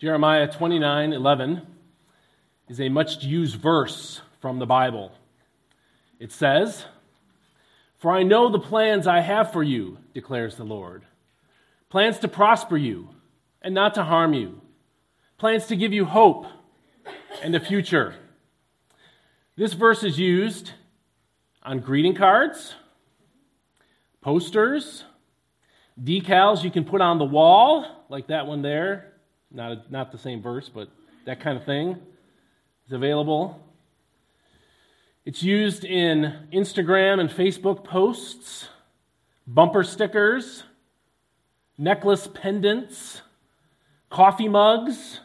Jeremiah 29 11 is a much used verse from the Bible. It says, For I know the plans I have for you, declares the Lord plans to prosper you and not to harm you, plans to give you hope and a future. This verse is used on greeting cards, posters, decals you can put on the wall, like that one there. Not, a, not the same verse, but that kind of thing is available. It's used in Instagram and Facebook posts, bumper stickers, necklace pendants, coffee mugs,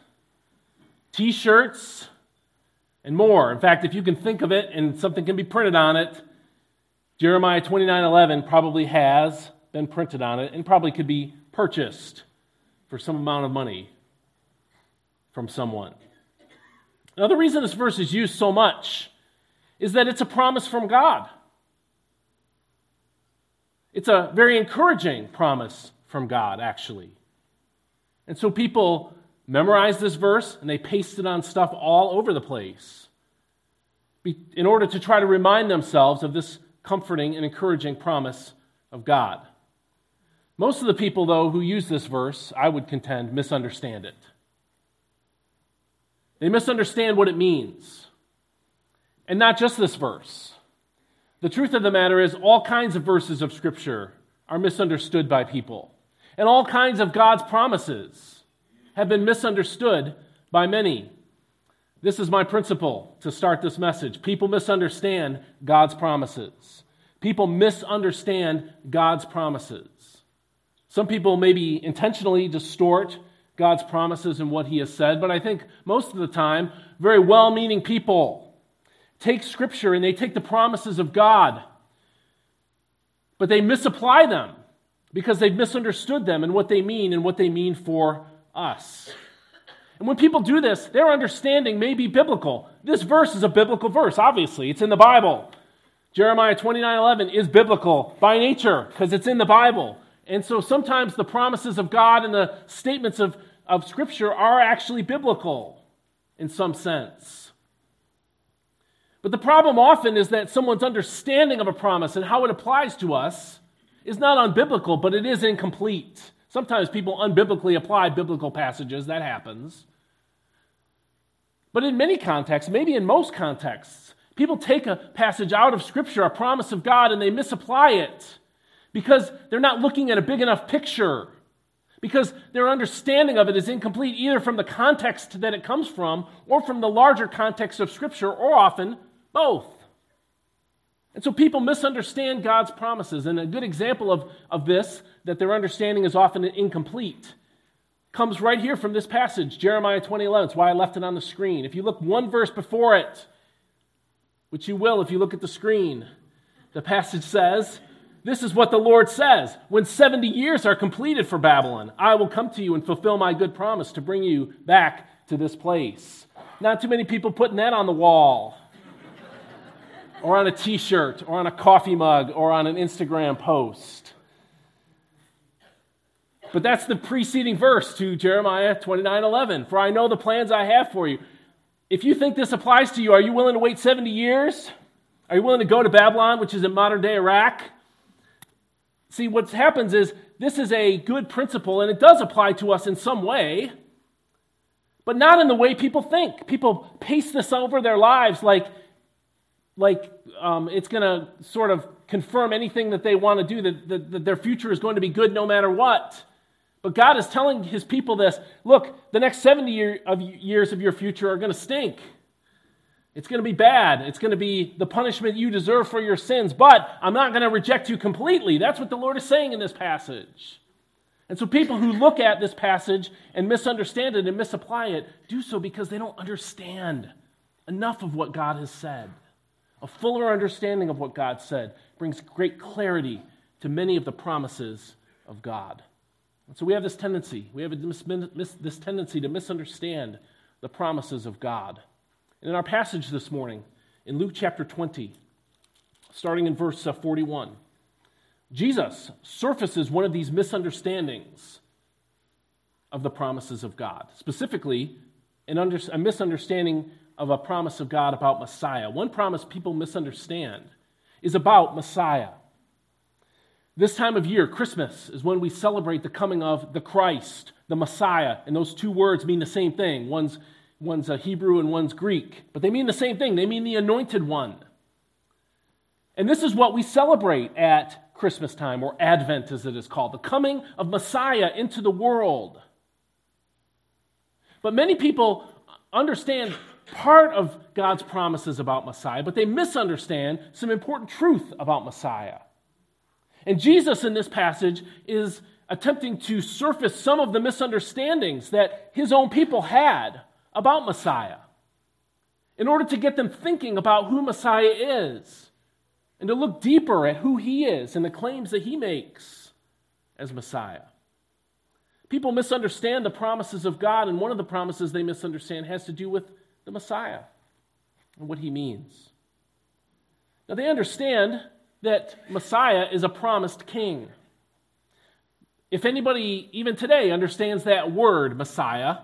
t shirts, and more. In fact, if you can think of it and something can be printed on it, Jeremiah 29:11 probably has been printed on it and probably could be purchased for some amount of money from someone. Now, the reason this verse is used so much is that it's a promise from God. It's a very encouraging promise from God, actually. And so people memorize this verse and they paste it on stuff all over the place in order to try to remind themselves of this comforting and encouraging promise of God. Most of the people, though, who use this verse, I would contend, misunderstand it. They misunderstand what it means. And not just this verse. The truth of the matter is, all kinds of verses of Scripture are misunderstood by people. And all kinds of God's promises have been misunderstood by many. This is my principle to start this message. People misunderstand God's promises. People misunderstand God's promises. Some people maybe intentionally distort God's promises and what He has said, but I think most of the time, very well meaning people take Scripture and they take the promises of God, but they misapply them because they've misunderstood them and what they mean and what they mean for us. And when people do this, their understanding may be biblical. This verse is a biblical verse, obviously. It's in the Bible. Jeremiah 29 11 is biblical by nature because it's in the Bible. And so sometimes the promises of God and the statements of, of Scripture are actually biblical in some sense. But the problem often is that someone's understanding of a promise and how it applies to us is not unbiblical, but it is incomplete. Sometimes people unbiblically apply biblical passages, that happens. But in many contexts, maybe in most contexts, people take a passage out of Scripture, a promise of God, and they misapply it because they're not looking at a big enough picture, because their understanding of it is incomplete either from the context that it comes from or from the larger context of Scripture, or often both. And so people misunderstand God's promises. And a good example of, of this, that their understanding is often incomplete, comes right here from this passage, Jeremiah 2011. That's why I left it on the screen. If you look one verse before it, which you will if you look at the screen, the passage says, This is what the Lord says When 70 years are completed for Babylon, I will come to you and fulfill my good promise to bring you back to this place. Not too many people putting that on the wall or on a t shirt, or on a coffee mug, or on an Instagram post. But that's the preceding verse to Jeremiah 29 11. For I know the plans I have for you. If you think this applies to you, are you willing to wait 70 years? Are you willing to go to Babylon, which is in modern day Iraq? See, what happens is this is a good principle, and it does apply to us in some way, but not in the way people think. People paste this over their lives like like um, it's going to sort of confirm anything that they want to do, that, that, that their future is going to be good no matter what. But God is telling his people this look, the next 70 year of years of your future are going to stink. It's going to be bad. It's going to be the punishment you deserve for your sins, but I'm not going to reject you completely. That's what the Lord is saying in this passage. And so people who look at this passage and misunderstand it and misapply it do so because they don't understand enough of what God has said. A fuller understanding of what God said brings great clarity to many of the promises of God. And so we have this tendency, we have this, this tendency to misunderstand the promises of God. And in our passage this morning, in Luke chapter 20, starting in verse uh, 41, Jesus surfaces one of these misunderstandings of the promises of God, specifically, under, a misunderstanding of a promise of God about Messiah. One promise people misunderstand is about Messiah. This time of year, Christmas, is when we celebrate the coming of the Christ, the Messiah, and those two words mean the same thing. One's, one's a Hebrew and one's Greek, but they mean the same thing. They mean the anointed one. And this is what we celebrate at Christmas time, or Advent as it is called, the coming of Messiah into the world. But many people understand part of God's promises about Messiah, but they misunderstand some important truth about Messiah. And Jesus in this passage is attempting to surface some of the misunderstandings that his own people had about Messiah in order to get them thinking about who Messiah is and to look deeper at who he is and the claims that he makes as Messiah. People misunderstand the promises of God, and one of the promises they misunderstand has to do with the Messiah and what he means. Now, they understand that Messiah is a promised king. If anybody, even today, understands that word, Messiah,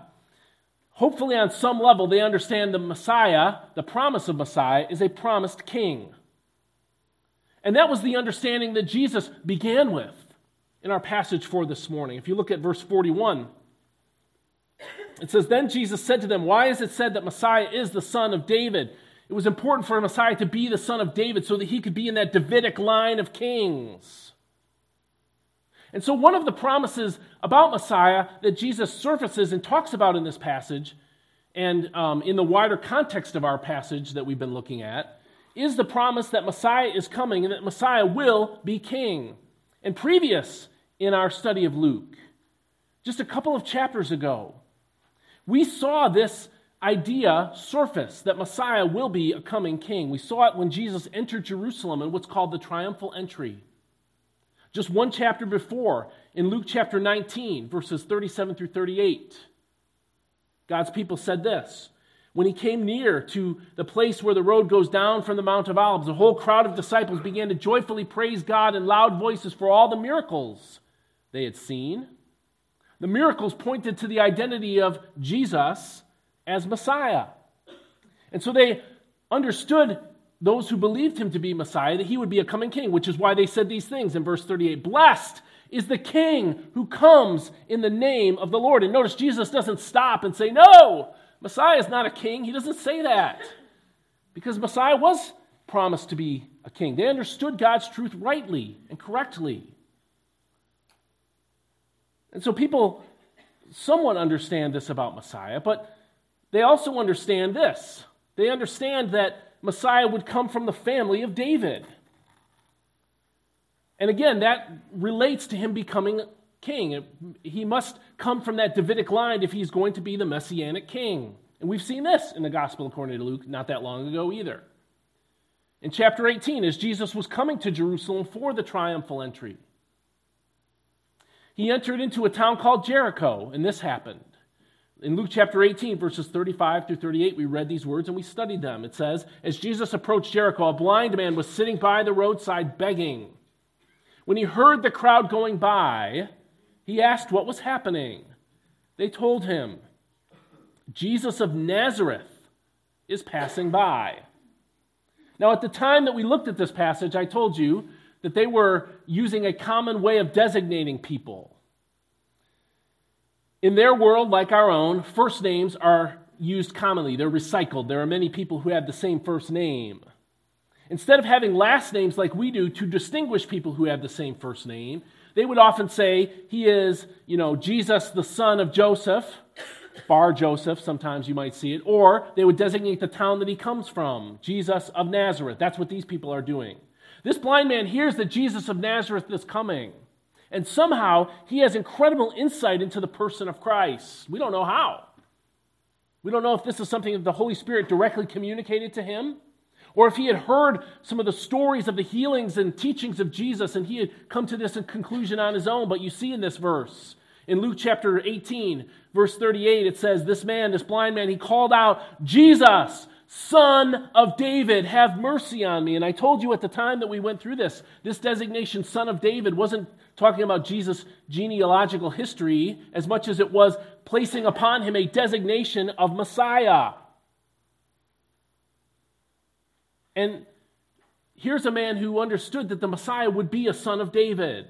hopefully on some level they understand the Messiah, the promise of Messiah, is a promised king. And that was the understanding that Jesus began with in our passage for this morning. If you look at verse 41, it says, Then Jesus said to them, Why is it said that Messiah is the son of David? It was important for Messiah to be the son of David so that he could be in that Davidic line of kings. And so, one of the promises about Messiah that Jesus surfaces and talks about in this passage, and um, in the wider context of our passage that we've been looking at, is the promise that Messiah is coming and that Messiah will be king. And previous in our study of Luke, just a couple of chapters ago, we saw this idea surface that Messiah will be a coming king. We saw it when Jesus entered Jerusalem in what's called the triumphal entry. Just one chapter before, in Luke chapter 19, verses 37 through 38, God's people said this when he came near to the place where the road goes down from the Mount of Olives, a whole crowd of disciples began to joyfully praise God in loud voices for all the miracles they had seen. The miracles pointed to the identity of Jesus as Messiah. And so they understood those who believed him to be Messiah that he would be a coming king, which is why they said these things in verse 38 Blessed is the king who comes in the name of the Lord. And notice Jesus doesn't stop and say, No, Messiah is not a king. He doesn't say that because Messiah was promised to be a king. They understood God's truth rightly and correctly. And so people somewhat understand this about Messiah, but they also understand this. They understand that Messiah would come from the family of David. And again, that relates to him becoming king. He must come from that Davidic line if he's going to be the messianic king. And we've seen this in the gospel according to Luke not that long ago either. In chapter 18, as Jesus was coming to Jerusalem for the triumphal entry, he entered into a town called Jericho, and this happened. In Luke chapter 18, verses 35 through 38, we read these words and we studied them. It says, As Jesus approached Jericho, a blind man was sitting by the roadside begging. When he heard the crowd going by, he asked what was happening. They told him, Jesus of Nazareth is passing by. Now, at the time that we looked at this passage, I told you that they were using a common way of designating people. In their world, like our own, first names are used commonly, they're recycled. There are many people who have the same first name. Instead of having last names like we do to distinguish people who have the same first name, they would often say, He is, you know, Jesus, the son of Joseph, Bar Joseph, sometimes you might see it, or they would designate the town that he comes from, Jesus of Nazareth. That's what these people are doing. This blind man hears that Jesus of Nazareth is coming, and somehow he has incredible insight into the person of Christ. We don't know how. We don't know if this is something that the Holy Spirit directly communicated to him or if he had heard some of the stories of the healings and teachings of Jesus and he had come to this conclusion on his own. But you see in this verse, in Luke chapter 18, verse 38, it says, This man, this blind man, he called out, Jesus, Son of David, have mercy on me. And I told you at the time that we went through this, this designation, Son of David, wasn't talking about Jesus' genealogical history as much as it was placing upon him a designation of Messiah. And here's a man who understood that the Messiah would be a son of David.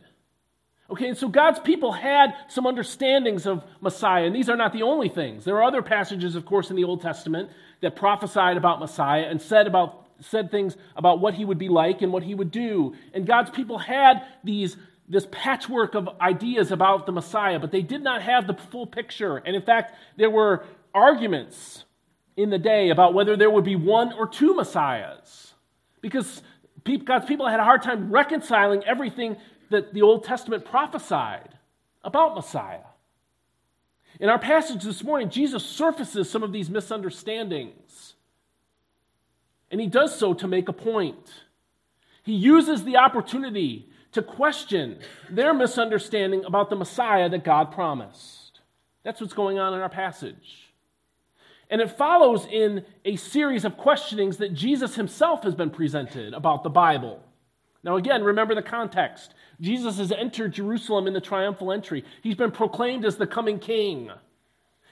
Okay, and so God's people had some understandings of Messiah, and these are not the only things. There are other passages, of course, in the Old Testament that prophesied about Messiah and said about said things about what he would be like and what he would do. And God's people had these this patchwork of ideas about the Messiah, but they did not have the full picture. And in fact, there were arguments in the day about whether there would be one or two Messiahs. Because God's people had a hard time reconciling everything that the Old Testament prophesied about Messiah. In our passage this morning, Jesus surfaces some of these misunderstandings. And he does so to make a point. He uses the opportunity to question their misunderstanding about the Messiah that God promised. That's what's going on in our passage. And it follows in a series of questionings that Jesus himself has been presented about the Bible. Now, again, remember the context. Jesus has entered Jerusalem in the triumphal entry. He's been proclaimed as the coming king.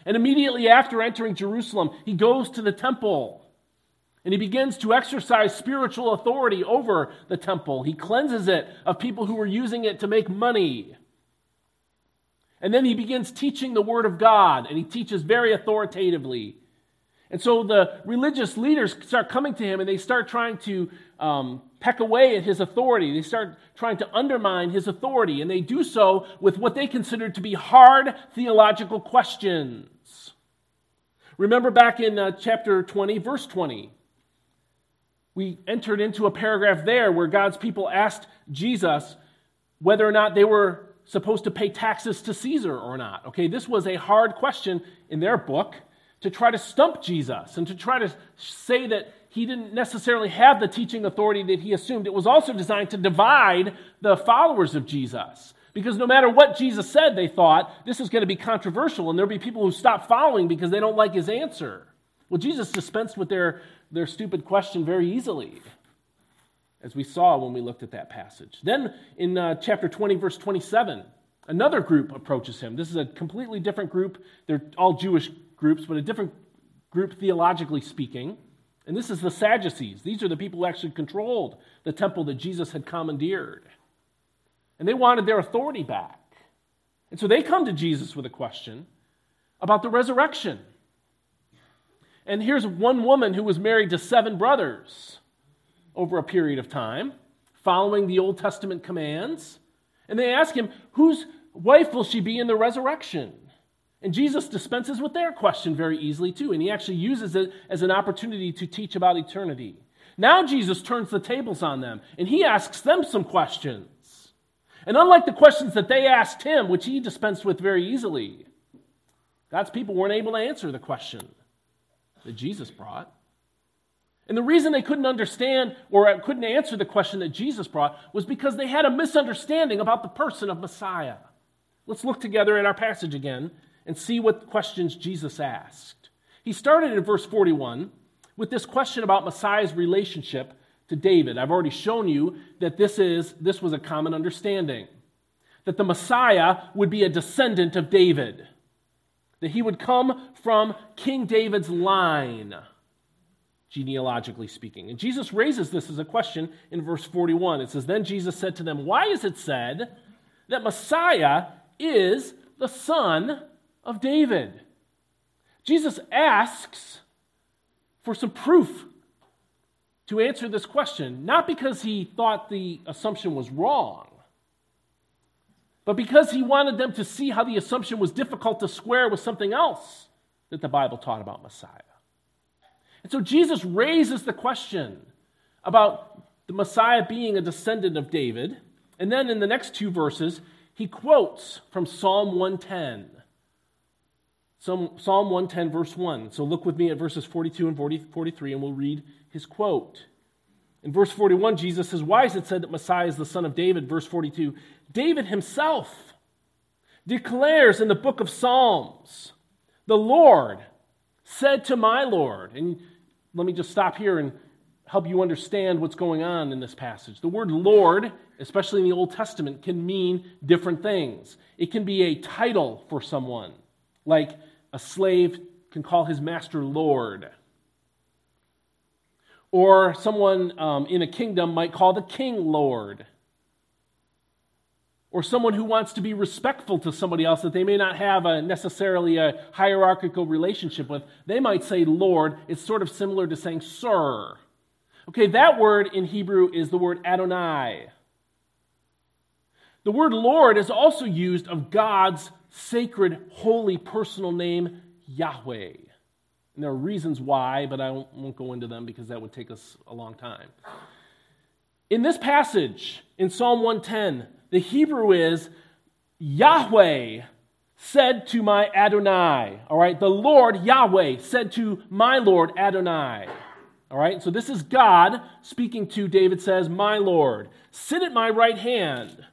And immediately after entering Jerusalem, he goes to the temple and he begins to exercise spiritual authority over the temple. He cleanses it of people who were using it to make money. And then he begins teaching the Word of God, and he teaches very authoritatively. And so the religious leaders start coming to him and they start trying to um, peck away at his authority. They start trying to undermine his authority, and they do so with what they consider to be hard theological questions. Remember back in uh, chapter 20, verse 20, we entered into a paragraph there where God's people asked Jesus whether or not they were supposed to pay taxes to Caesar or not. Okay, this was a hard question in their book to try to stump Jesus and to try to say that he didn't necessarily have the teaching authority that he assumed. It was also designed to divide the followers of Jesus. Because no matter what Jesus said, they thought this is going to be controversial, and there'll be people who stop following because they don't like his answer. Well, Jesus dispensed with their, their stupid question very easily, as we saw when we looked at that passage. Then in uh, chapter 20, verse 27, another group approaches him. This is a completely different group. They're all Jewish groups, but a different group theologically speaking. And this is the Sadducees. These are the people who actually controlled the temple that Jesus had commandeered. And they wanted their authority back. And so they come to Jesus with a question about the resurrection. And here's one woman who was married to seven brothers over a period of time, following the Old Testament commands. And they ask him, Whose wife will she be in the resurrection? And Jesus dispenses with their question very easily, too, and he actually uses it as an opportunity to teach about eternity. Now Jesus turns the tables on them, and he asks them some questions. And unlike the questions that they asked him, which he dispensed with very easily, God's people weren't able to answer the question that Jesus brought. And the reason they couldn't understand or couldn't answer the question that Jesus brought was because they had a misunderstanding about the person of Messiah. Let's look together at our passage again and see what questions Jesus asked. He started in verse 41 with this question about Messiah's relationship to David. I've already shown you that this is this was a common understanding that the Messiah would be a descendant of David. That he would come from King David's line, genealogically speaking. And Jesus raises this as a question in verse 41. It says, Then Jesus said to them, Why is it said that Messiah is the son of David. Jesus asks for some proof to answer this question, not because he thought the assumption was wrong, but because he wanted them to see how the assumption was difficult to square with something else that the Bible taught about Messiah. And so Jesus raises the question about the Messiah being a descendant of David. And then in the next two verses, he quotes from Psalm 110 Psalm 110, verse 1. So look with me at verses 42 and 40, 43, and we'll read his quote. In verse 41, Jesus says, Why is it said that Messiah is the son of David? Verse 42, David himself declares in the book of Psalms, The Lord said to my Lord. And let me just stop here and help you understand what's going on in this passage. The word Lord, especially in the Old Testament, can mean different things. It can be a title for someone, like a slave can call his master Lord. Or someone um, in a kingdom might call the king Lord. Or someone who wants to be respectful to somebody else that they may not have a, necessarily a hierarchical relationship with, they might say Lord. It's sort of similar to saying Sir. Okay, that word in Hebrew is the word Adonai. The word Lord is also used of God's sacred, holy, personal name, Yahweh. And there are reasons why, but I won't go into them because that would take us a long time. In this passage, in Psalm 110, the Hebrew is Yahweh said to my Adonai. All right, the Lord Yahweh said to my Lord Adonai. All right, so this is God speaking to David says, My Lord, sit at my right hand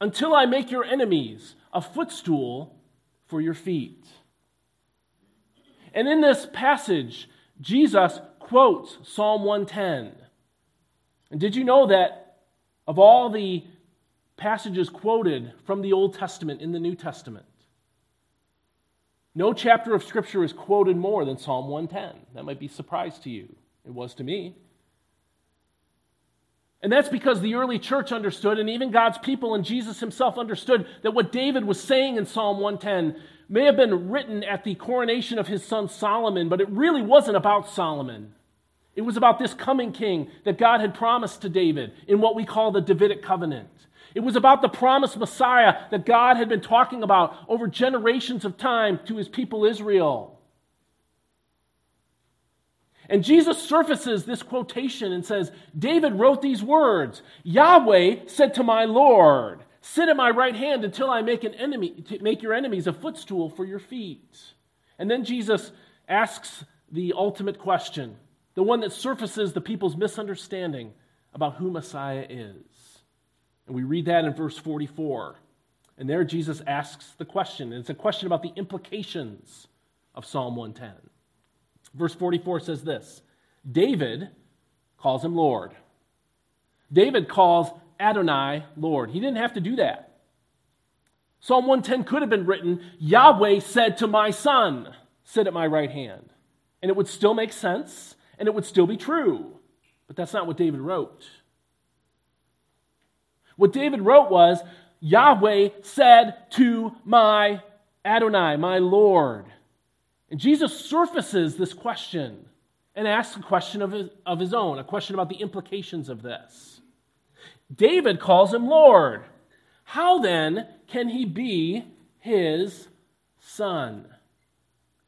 until I make your enemies a footstool for your feet. And in this passage, Jesus quotes Psalm 110. And did you know that of all the passages quoted from the Old Testament in the New Testament, no chapter of Scripture is quoted more than Psalm 110? That might be a surprise to you. It was to me. And that's because the early church understood, and even God's people and Jesus himself understood, that what David was saying in Psalm 110 may have been written at the coronation of his son Solomon, but it really wasn't about Solomon. It was about this coming king that God had promised to David in what we call the Davidic covenant. It was about the promised Messiah that God had been talking about over generations of time to his people Israel. And Jesus surfaces this quotation and says, David wrote these words Yahweh said to my Lord, Sit at my right hand until I make, an enemy, make your enemies a footstool for your feet. And then Jesus asks the ultimate question, the one that surfaces the people's misunderstanding about who Messiah is. And we read that in verse 44. And there Jesus asks the question, and it's a question about the implications of Psalm 110. Verse 44 says this David calls him Lord. David calls Adonai Lord. He didn't have to do that. Psalm 110 could have been written Yahweh said to my son, Sit at my right hand. And it would still make sense and it would still be true. But that's not what David wrote. What David wrote was Yahweh said to my Adonai, my Lord. And Jesus surfaces this question and asks a question of his, of his own, a question about the implications of this. David calls him Lord. How then can he be his son?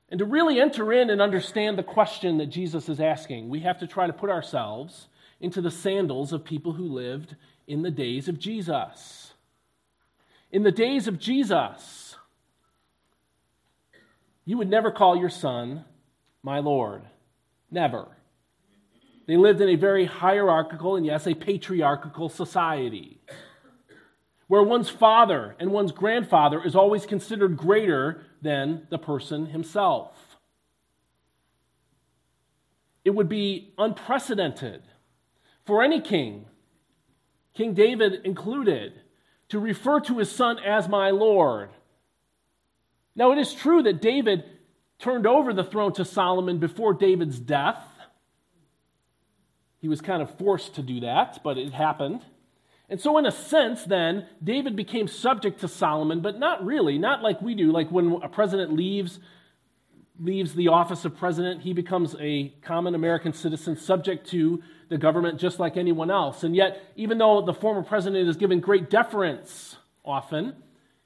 And to really enter in and understand the question that Jesus is asking, we have to try to put ourselves into the sandals of people who lived in the days of Jesus. In the days of Jesus, you would never call your son my Lord. Never. They lived in a very hierarchical and, yes, a patriarchal society where one's father and one's grandfather is always considered greater than the person himself. It would be unprecedented for any king, King David included, to refer to his son as my Lord now, it is true that David turned over the throne to Solomon before David's death. He was kind of forced to do that, but it happened. And so, in a sense, then, David became subject to Solomon, but not really, not like we do. Like when a president leaves, leaves the office of president, he becomes a common American citizen subject to the government just like anyone else. And yet, even though the former president is given great deference often,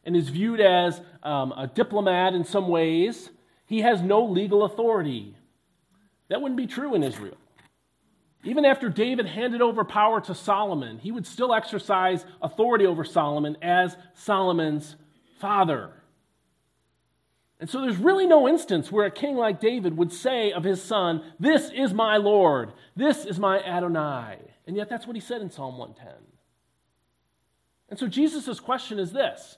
and is viewed as um, a diplomat in some ways, he has no legal authority. That wouldn't be true in Israel. Even after David handed over power to Solomon, he would still exercise authority over Solomon as Solomon's father. And so there's really no instance where a king like David would say of his son, This is my Lord, this is my Adonai. And yet that's what he said in Psalm 110. And so Jesus' question is this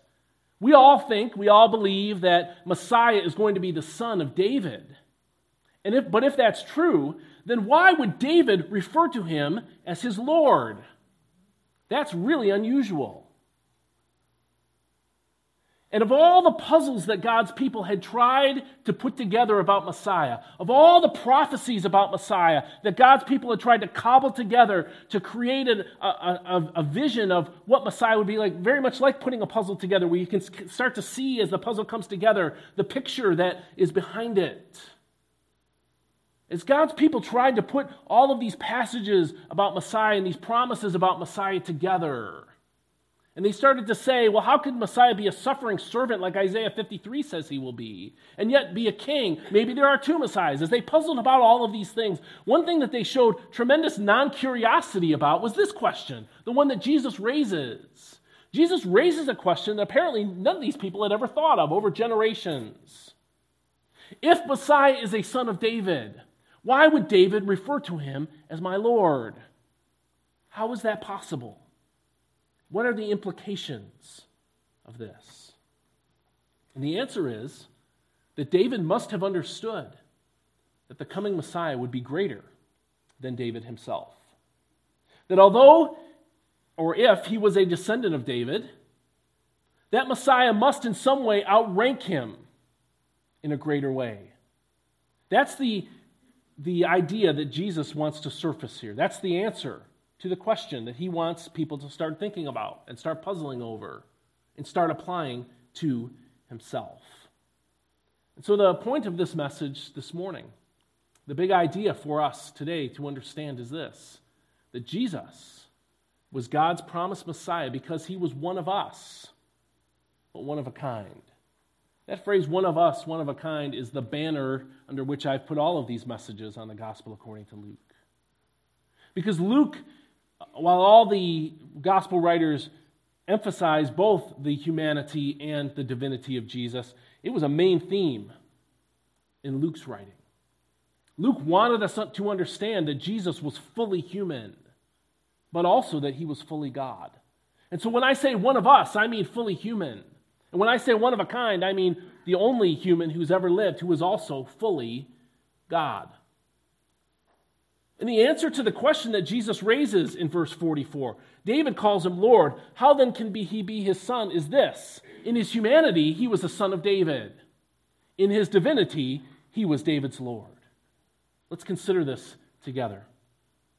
we all think, we all believe that Messiah is going to be the son of David. And if, but if that's true, then why would David refer to him as his Lord? That's really unusual. And of all the puzzles that God's people had tried to put together about Messiah, of all the prophecies about Messiah that God's people had tried to cobble together to create a, a, a, vision of what Messiah would be like, very much like putting a puzzle together, where you can start to see as the puzzle comes together the picture that is behind it. As God's people tried to put all of these passages about Messiah and these promises about Messiah together, and they started to say, well, how could Messiah be a suffering servant like Isaiah 53 says he will be, and yet be a king? Maybe there are two Messiahs. As they puzzled about all of these things, one thing that they showed tremendous non curiosity about was this question, the one that Jesus raises. Jesus raises a question that apparently none of these people had ever thought of over generations. If Messiah is a son of David, why would David refer to him as my Lord? How is that possible? What are the implications of this? And the answer is that David must have understood that the coming Messiah would be greater than David himself. That although, or if, he was a descendant of David, that Messiah must in some way outrank him in a greater way. That's the, the idea that Jesus wants to surface here. That's the answer to the question that he wants people to start thinking about and start puzzling over and start applying to himself. And so, the point of this message this morning, the big idea for us today to understand is this that Jesus was God's promised Messiah because he was one of us, but one of a kind. That phrase, one of us, one of a kind, is the banner under which I've put all of these messages on the gospel according to Luke. Because Luke while all the gospel writers emphasize both the humanity and the divinity of Jesus, it was a main theme in Luke's writing. Luke wanted us to understand that Jesus was fully human, but also that he was fully God. And so when I say one of us, I mean fully human. And when I say one of a kind, I mean the only human who's ever lived who is also fully God. And the answer to the question that Jesus raises in verse 44, David calls him Lord. How then can he be his son? Is this In his humanity, he was a son of David. In his divinity, he was David's Lord. Let's consider this together.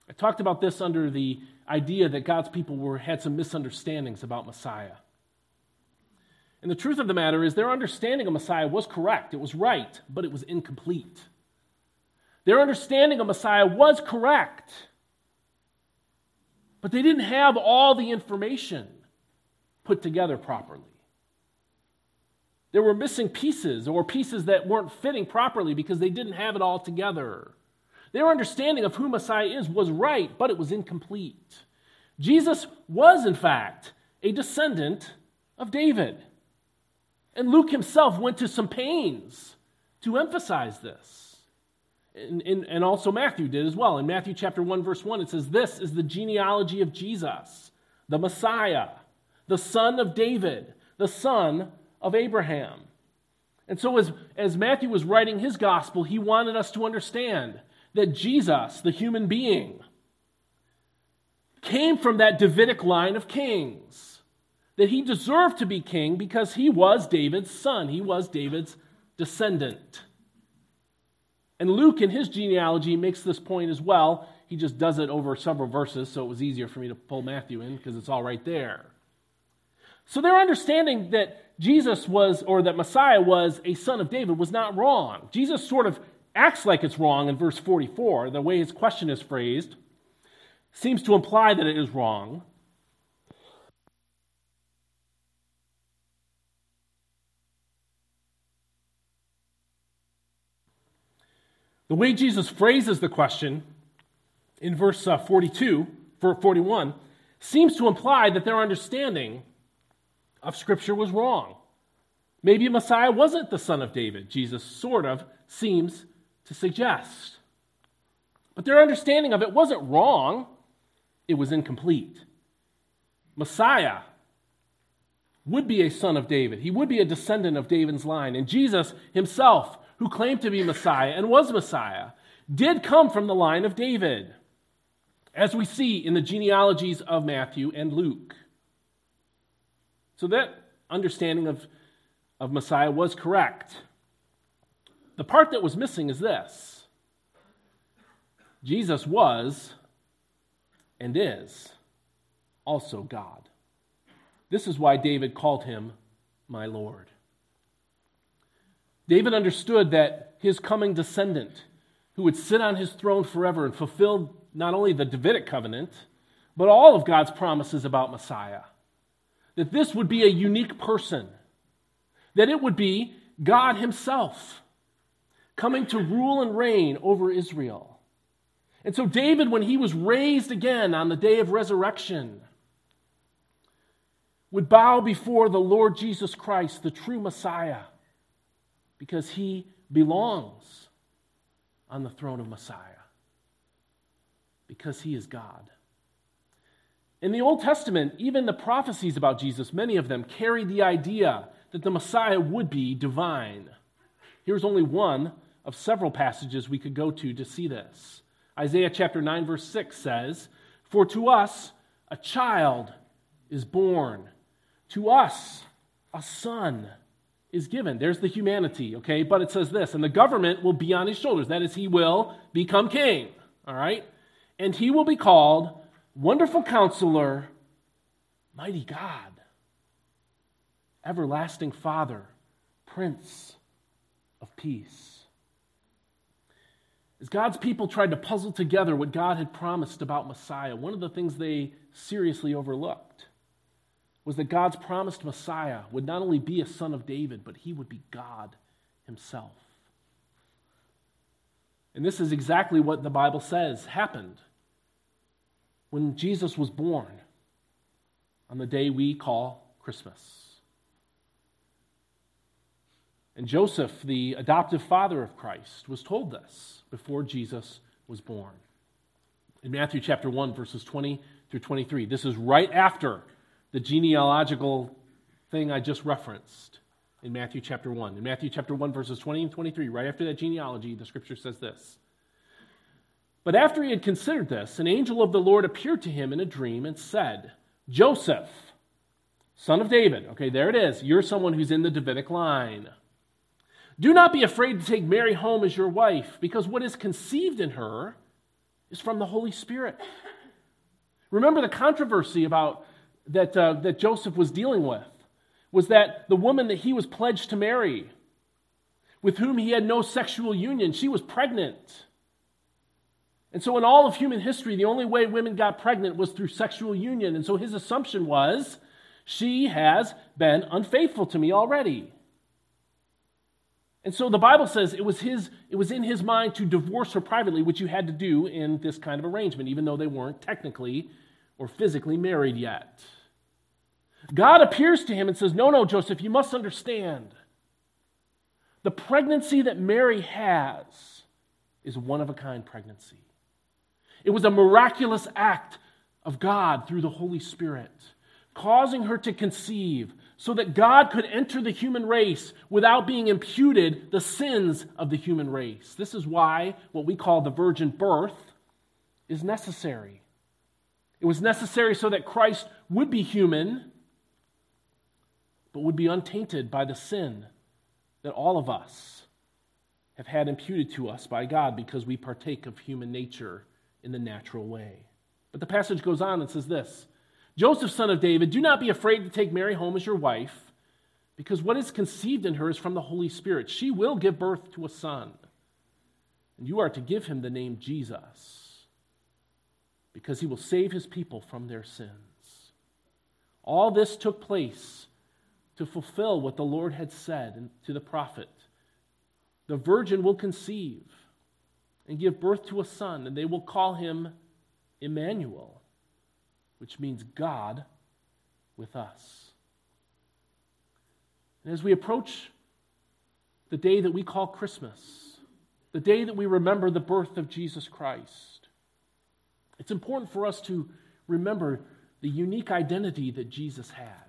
I talked about this under the idea that God's people were, had some misunderstandings about Messiah. And the truth of the matter is, their understanding of Messiah was correct, it was right, but it was incomplete. Their understanding of Messiah was correct, but they didn't have all the information put together properly. There were missing pieces or pieces that weren't fitting properly because they didn't have it all together. Their understanding of who Messiah is was right, but it was incomplete. Jesus was, in fact, a descendant of David. And Luke himself went to some pains to emphasize this. And, and, and, also Matthew did as well. In Matthew chapter 1, verse 1, it says, This is the genealogy of Jesus, the Messiah, the son of David, the son of Abraham. And so, as, as Matthew was writing his gospel, he wanted us to understand that Jesus, the human being, came from that Davidic line of kings. That he deserved to be king because he was David's son, he was David's descendant. And Luke, in his genealogy, makes this point as well. He just does it over several verses, so it was easier for me to pull Matthew in because it's all right there. So their understanding that Jesus was, or that Messiah was a son of David, was not wrong. Jesus sort of acts like it's wrong in verse 44. The way his question is phrased seems to imply that it is wrong. The way Jesus phrases the question in verse uh, 42, 41, seems to imply that their understanding of Scripture was wrong. Maybe Messiah wasn't the son of David, Jesus sort of seems to suggest. But their understanding of it wasn't wrong, it was incomplete. Messiah would be a son of David, he would be a descendant of David's line, and Jesus himself who claimed to be Messiah and was Messiah, did come from the line of David, as we see in the genealogies of Matthew and Luke. So that understanding of, of Messiah was correct. The part that was missing is this Jesus was and is also God. This is why David called him my Lord. David understood that his coming descendant, who would sit on his throne forever and fulfill not only the Davidic covenant, but all of God's promises about Messiah, that this would be a unique person, that it would be God Himself coming to rule and reign over Israel. And so, David, when he was raised again on the day of resurrection, would bow before the Lord Jesus Christ, the true Messiah, because he belongs on the throne of Messiah, because he is God. In the Old Testament, even the prophecies about Jesus, many of them carry the idea that the Messiah would be divine. Here's only one of several passages we could go to to see this. Isaiah chapter 9, verse 6 says, For to us a child is born to us, a son is given. There's the humanity, okay? But it says this, and the government will be on his shoulders. That is, he will become king, all right? And he will be called Wonderful Counselor, Mighty God, Everlasting Father, Prince of Peace. As God's people tried to puzzle together what God had promised about Messiah, one of the things they seriously overlooked was that God's promised Messiah would not only be a son of David, but he would be God himself. And this is exactly what the Bible says happened when Jesus was born on the day we call Christmas. And Joseph, the adoptive father of Christ, was told this before Jesus was born. In Matthew chapter 1, verses 20 through 23, this is right after the genealogical thing I just referenced in Matthew chapter 1. In Matthew chapter 1, verses 20 and 23, right after that genealogy, the scripture says this. But after he had considered this, an angel of the Lord appeared to him in a dream and said, Joseph, son of David, okay, there it is. You're someone who's in the Davidic line. Do not be afraid to take Mary home as your wife, because what is conceived in her is from the Holy Spirit. Remember the controversy about that, uh, that Joseph was dealing with was that the woman that he was pledged to marry, with whom he had no sexual union, she was pregnant. And so, in all of human history, the only way women got pregnant was through sexual union. And so, his assumption was she has been unfaithful to me already. And so the Bible says it was, his, it was in his mind to divorce her privately, which you had to do in this kind of arrangement, even though they weren't technically or physically married yet. God appears to him and says, No, no, Joseph, you must understand. The pregnancy that Mary has is one of a kind pregnancy. It was a miraculous act of God through the Holy Spirit, causing her to conceive so that God could enter the human race without being imputed the sins of the human race. This is why what we call the virgin birth is necessary. It was necessary so that Christ would be human but would be untainted by the sin that all of us have had imputed to us by God because we partake of human nature in the natural way. But the passage goes on and says this Joseph, son of David, do not be afraid to take Mary home as your wife, because what is conceived in her is from the Holy Spirit. She will give birth to a son, and you are to give him the name Jesus, because he will save his people from their sins. All this took place to fulfill what the Lord had said to the prophet. The virgin will conceive and give birth to a son, and they will call him Emmanuel, which means God with us. And as we approach the day that we call Christmas, the day that we remember the birth of Jesus Christ, it's important for us to remember the unique identity that Jesus had.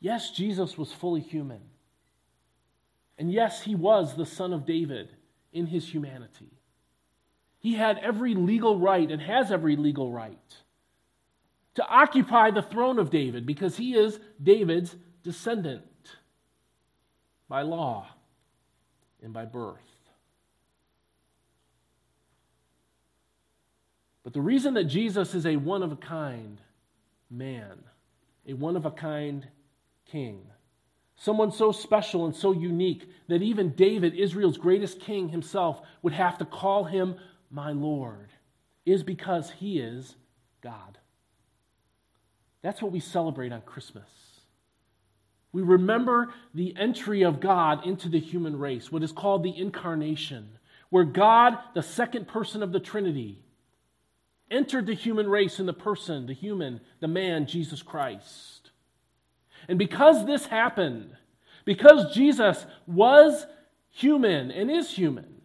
Yes, Jesus was fully human, And yes, he was the son of David in his humanity. He had every legal right and has every legal right to occupy the throne of David because he is David's descendant by law and by birth. But the reason that Jesus is a one of a kind man, a one of a kind king, someone so special and so unique that even David, Israel's greatest king himself, would have to call him my Lord, is because he is God. That's what we celebrate on Christmas. We remember the entry of God into the human race, what is called the incarnation, where God, the second person of the Trinity, entered the human race in the person, the human, the man, Jesus Christ. And because this happened, because Jesus was human and is human,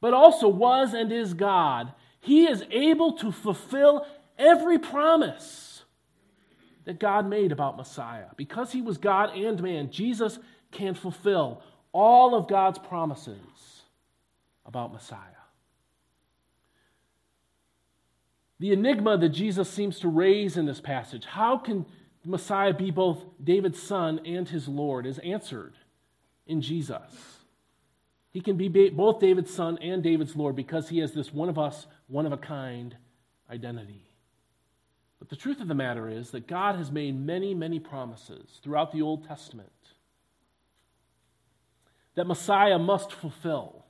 but also was and is God, he is able to fulfill every promise that God made about Messiah. Because he was God and man, Jesus can fulfill all of God's promises about Messiah. The enigma that Jesus seems to raise in this passage, how can Messiah be both David's son and his Lord, is answered in Jesus. He can be both David's son and David's Lord because he has this one of us, one of a kind identity. But the truth of the matter is that God has made many, many promises throughout the Old Testament that Messiah must fulfill.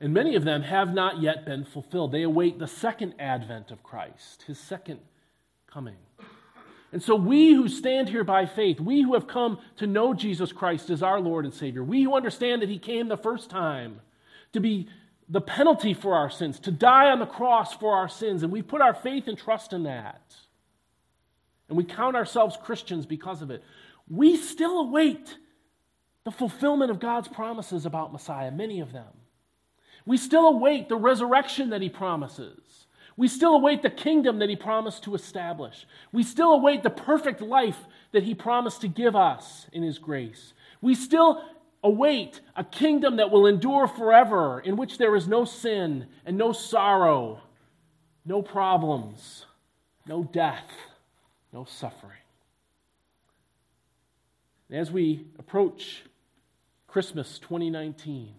And many of them have not yet been fulfilled. They await the second advent of Christ, his second coming. And so, we who stand here by faith, we who have come to know Jesus Christ as our Lord and Savior, we who understand that He came the first time to be the penalty for our sins, to die on the cross for our sins, and we put our faith and trust in that, and we count ourselves Christians because of it, we still await the fulfillment of God's promises about Messiah, many of them. We still await the resurrection that he promises. We still await the kingdom that he promised to establish. We still await the perfect life that he promised to give us in his grace. We still await a kingdom that will endure forever, in which there is no sin and no sorrow, no problems, no death, no suffering. And as we approach Christmas 2019,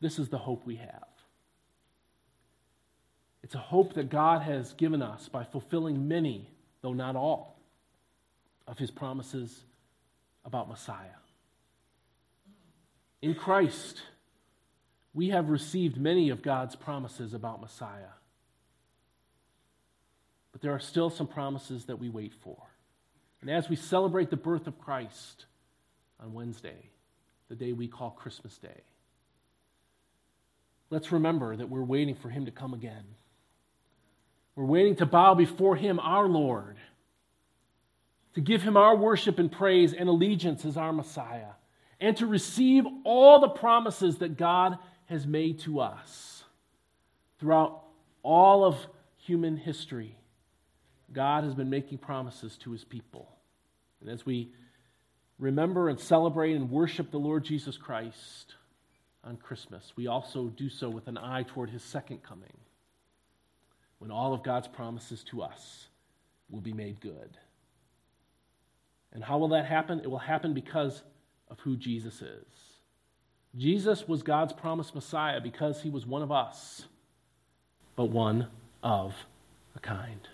this is the hope we have. It's a hope that God has given us by fulfilling many, though not all, of his promises about Messiah. In Christ, we have received many of God's promises about Messiah. But there are still some promises that we wait for. And as we celebrate the birth of Christ on Wednesday, the day we call Christmas Day, let's remember that we're waiting for him to come again. We're waiting to bow before him, our Lord, to give him our worship and praise and allegiance as our Messiah, and to receive all the promises that God has made to us throughout all of human history. God has been making promises to his people. And as we remember and celebrate and worship the Lord Jesus Christ, on Christmas, we also do so with an eye toward his second coming, when all of God's promises to us will be made good. And how will that happen? It will happen because of who Jesus is. Jesus was God's promised Messiah because he was one of us, but one of a kind.